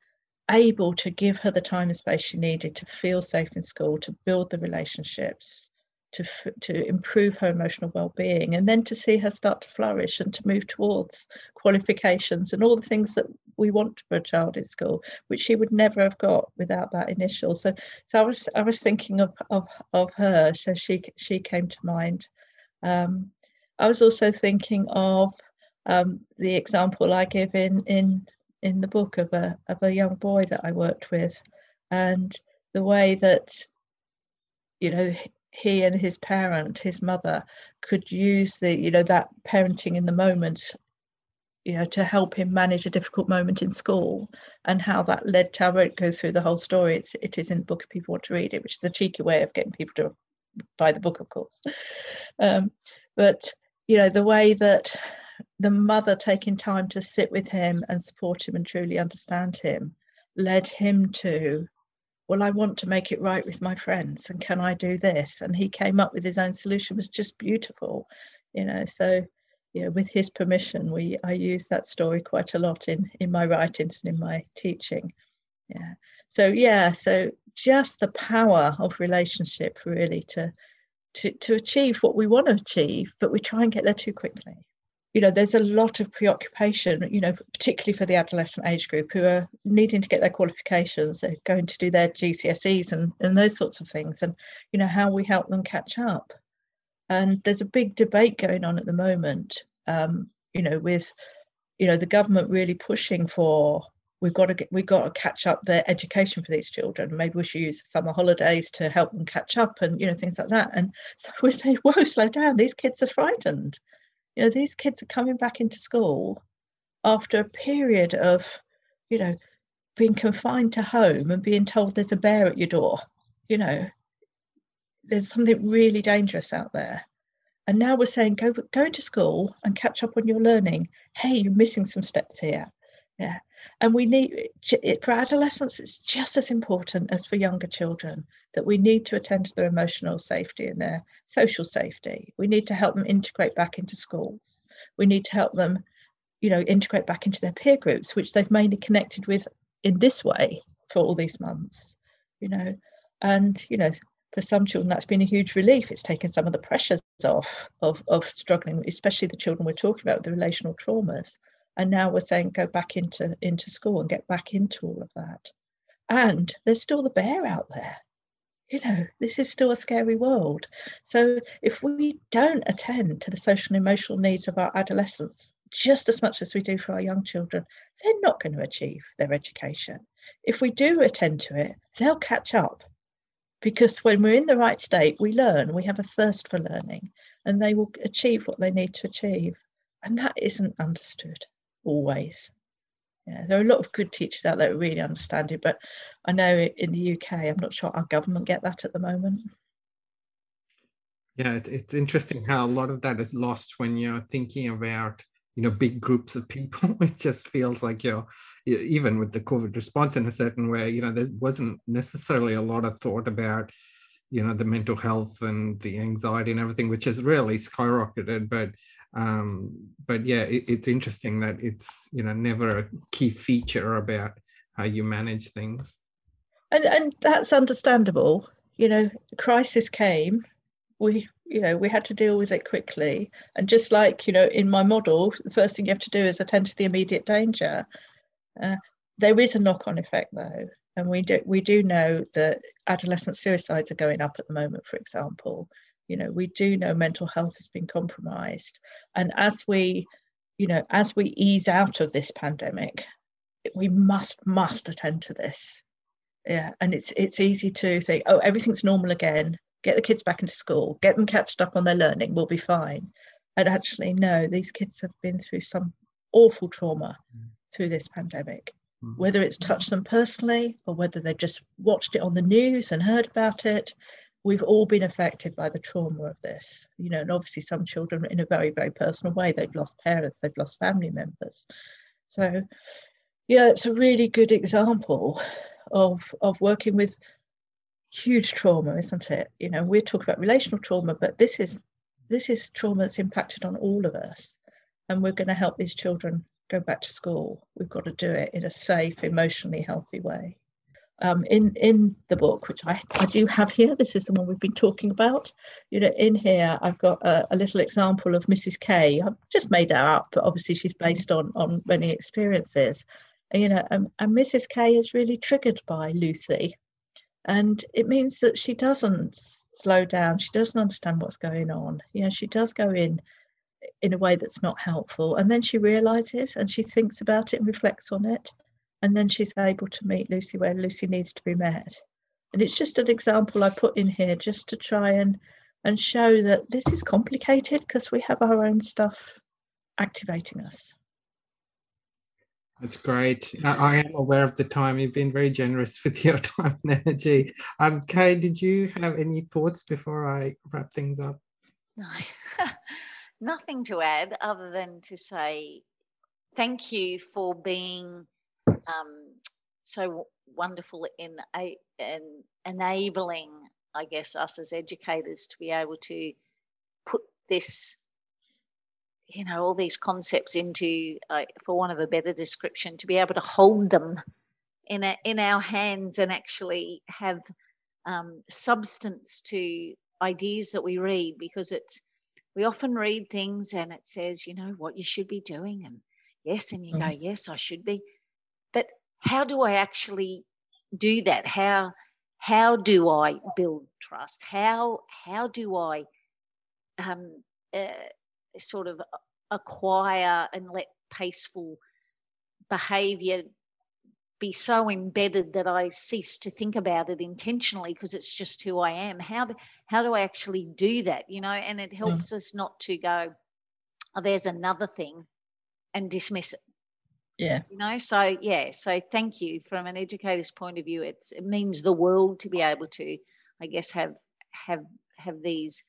able to give her the time and space she needed to feel safe in school, to build the relationships, to to improve her emotional well-being, and then to see her start to flourish and to move towards qualifications and all the things that we want for a child in school, which she would never have got without that initial. So, so I was I was thinking of of of her, so she she came to mind. Um, I was also thinking of um, the example I give in in in the book of a of a young boy that I worked with, and the way that you know he and his parent, his mother, could use the you know that parenting in the moment, you know, to help him manage a difficult moment in school, and how that led to. I won't go through the whole story. It's it is in the book if people want to read it, which is a cheeky way of getting people to buy the book, of course. Um, but you know the way that the mother taking time to sit with him and support him and truly understand him led him to well i want to make it right with my friends and can i do this? And he came up with his own solution it was just beautiful you know. So you know with his permission we i use that story quite a lot in in my writings and in my teaching. Yeah. So yeah so just the power of relationship really to to to achieve what we want to achieve but we try and get there too quickly you know there's a lot of preoccupation you know particularly for the adolescent age group who are needing to get their qualifications they're going to do their gcse's and, and those sorts of things and you know how we help them catch up. And there's a big debate going on at the moment um, you know with you know the government really pushing for we've got to get we've got to catch up their education for these children. Maybe we should use summer holidays to help them catch up and you know things like that. And so we say whoa slow down these kids are frightened you know these kids are coming back into school after a period of you know being confined to home and being told there's a bear at your door you know. There's something really dangerous out there. And now we're saying go go to school and catch up on your learning. Hey you're missing some steps here yeah. And we need for adolescents it's just as important as for younger children that we need to attend to their emotional safety and their social safety. We need to help them integrate back into schools. We need to help them you know integrate back into their peer groups which they've mainly connected with in this way for all these months you know. And you know for some children that's been a huge relief. It's taken some of the pressures off of, of struggling especially the children we're talking about the relational traumas and now we're saying go back into into school and get back into all of that. And there's still the bear out there. You know this is still a scary world. So if we don't attend to the social and emotional needs of our adolescents just as much as we do for our young children they're not going to achieve their education. If we do attend to it they'll catch up. Because when we're in the right state we learn we have a thirst for learning and they will achieve what they need to achieve. And that isn't understood always. Yeah, there are a lot of good teachers out there who really understand it, but I know in the UK, I'm not sure our government get that at the moment. Yeah, it, it's interesting how a lot of that is lost when you're thinking about you know big groups of people. It just feels like you're even with the COVID response in a certain way. You know, there wasn't necessarily a lot of thought about you know the mental health and the anxiety and everything, which has really skyrocketed. But um, but yeah it, it's interesting that it's you know never a key feature about how you manage things. And and that's understandable. You know crisis came. We you know we had to deal with it quickly. And just like you know in my model the first thing you have to do is attend to the immediate danger. Uh, there is a knock-on effect though. And we do we do know that adolescent suicides are going up at the moment for example you know we do know mental health has been compromised. And as we you know as we ease out of this pandemic we must must attend to this. Yeah and it's it's easy to say oh everything's normal again. Get the kids back into school. Get them catched up on their learning. We'll be fine. And actually no these kids have been through some awful trauma mm. through this pandemic. Mm. whether it's touched them personally or whether they've just watched it on the news and heard about it we've all been affected by the trauma of this you know and obviously some children in a very very personal way they've lost parents they've lost family members. So yeah it's a really good example of of working with huge trauma isn't it? You know we're talking about relational trauma but this is this is trauma that's impacted on all of us and we're going to help these children go back to school. We've got to do it in a safe emotionally healthy way um, in in the book, which I, I do have here. This is the one we've been talking about. You know, in here I've got a, a little example of Mrs. K. I've just made her up, but obviously she's based on on many experiences. And, you know, and, and Mrs. K is really triggered by Lucy, and it means that she doesn't slow down. She doesn't understand what's going on. You know, she does go in in a way that's not helpful, and then she realizes and she thinks about it and reflects on it and then she's able to meet Lucy where Lucy needs to be met. And it's just an example I put in here just to try and and show that this is complicated because we have our own stuff activating us. That's great. I am aware of the time. You've been very generous with your time and energy. Um, Kay, did you have any thoughts before I wrap things up? No, nothing to add other than to say thank you for being um, so wonderful in, in enabling, I guess, us as educators to be able to put this, you know, all these concepts into, uh, for want of a better description, to be able to hold them in a, in our hands and actually have um, substance to ideas that we read because it's we often read things and it says you know what you should be doing and yes and you yes. go yes i should be how do I actually do that? How how do I build trust? How how do I um, uh, sort of acquire and let peaceful behaviour be so embedded that I cease to think about it intentionally because it's just who I am. How do, how do I actually do that? You know, and it helps mm. us not to go, oh, there's another thing and dismiss it. Yeah. You know, so yeah, so thank you from an educator's point of view. It's it means the world to be able to, I guess, have have have these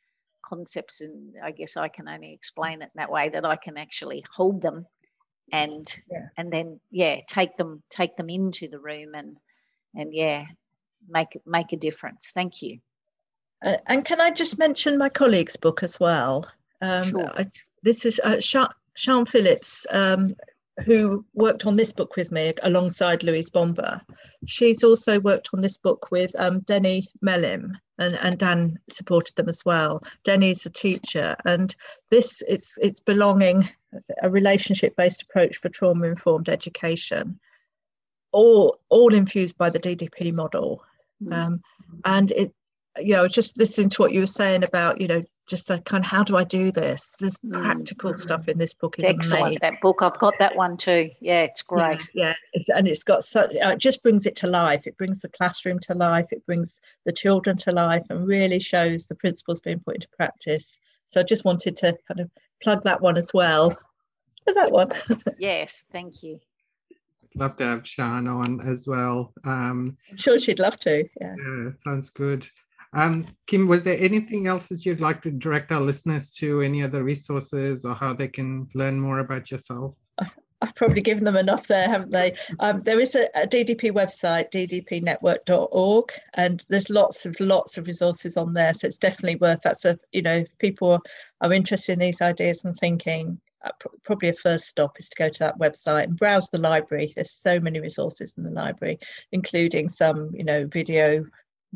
concepts and I guess I can only explain it in that way that I can actually hold them and yeah. and then yeah take them take them into the room and and yeah make make a difference thank you uh, and can i just mention my colleague's book as well um, sure. I, this is uh, Sian Phillips um, who worked on this book with me alongside Louise Bomber. She's also worked on this book with um, Deni Melim, and, and Dan supported them as well. Deni's a teacher, and this it's it's belonging a relationship based approach for trauma informed education, all all infused by the DDP model. Mm. Um, and it you know just listening to what you were saying about you know just the kind of how do I do this? There's mm. practical stuff in this book. Is Excellent. Amazing. That book, I've got that one too. Yeah, it's great. Yeah, yeah. It's, and it's got such. Uh, it just brings it to life. It brings the classroom to life. It brings the children to life, and really shows the principles being put into practice. So I just wanted to kind of plug that one as well. Is that one? yes, thank you. Love to have Sian on as well. Um, I'm sure she'd love to. Yeah. Yeah, sounds good. Um, Kim, was there anything else that you'd like to direct our listeners to? Any other resources or how they can learn more about yourself? I've probably given them enough there, haven't they? Um, there is a, a, DDP website, ddpnetwork.org, and there's lots of lots of resources on there. So it's definitely worth that. So you know, if people are interested in these ideas and thinking, uh, probably a first stop is to go to that website and browse the library. There's so many resources in the library, including some, you know, video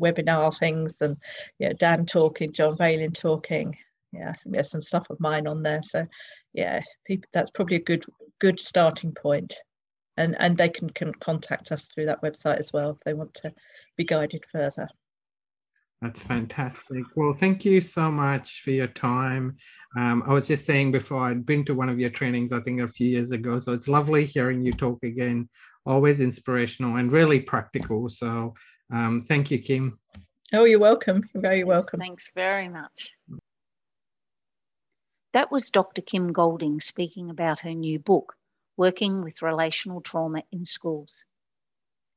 webinar things and yeah, Dan talking, John Baylin talking. Yeah, I think there's some stuff of mine on there. So yeah, people that's probably a good good starting point. And and they can, can contact us through that website as well if they want to be guided further. That's fantastic. Well, thank you so much for your time. Um, I was just saying before, I'd been to one of your trainings, I think a few years ago. So it's lovely hearing you talk again, always inspirational and really practical. So um, thank you, Kim. Oh, you're welcome. You're very yes, welcome. Thanks very much. That was Dr. Kim Golding speaking about her new book, Working with Relational Trauma in Schools.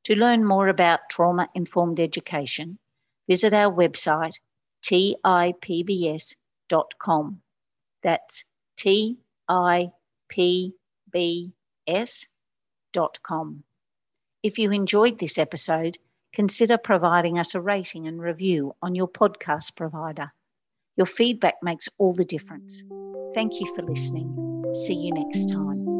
To learn more about trauma informed education, visit our website, tipbs.com. That's T I P B S.com. If you enjoyed this episode, consider providing us a rating and review on your podcast provider. Your feedback makes all the difference. Thank you for listening. See you next time.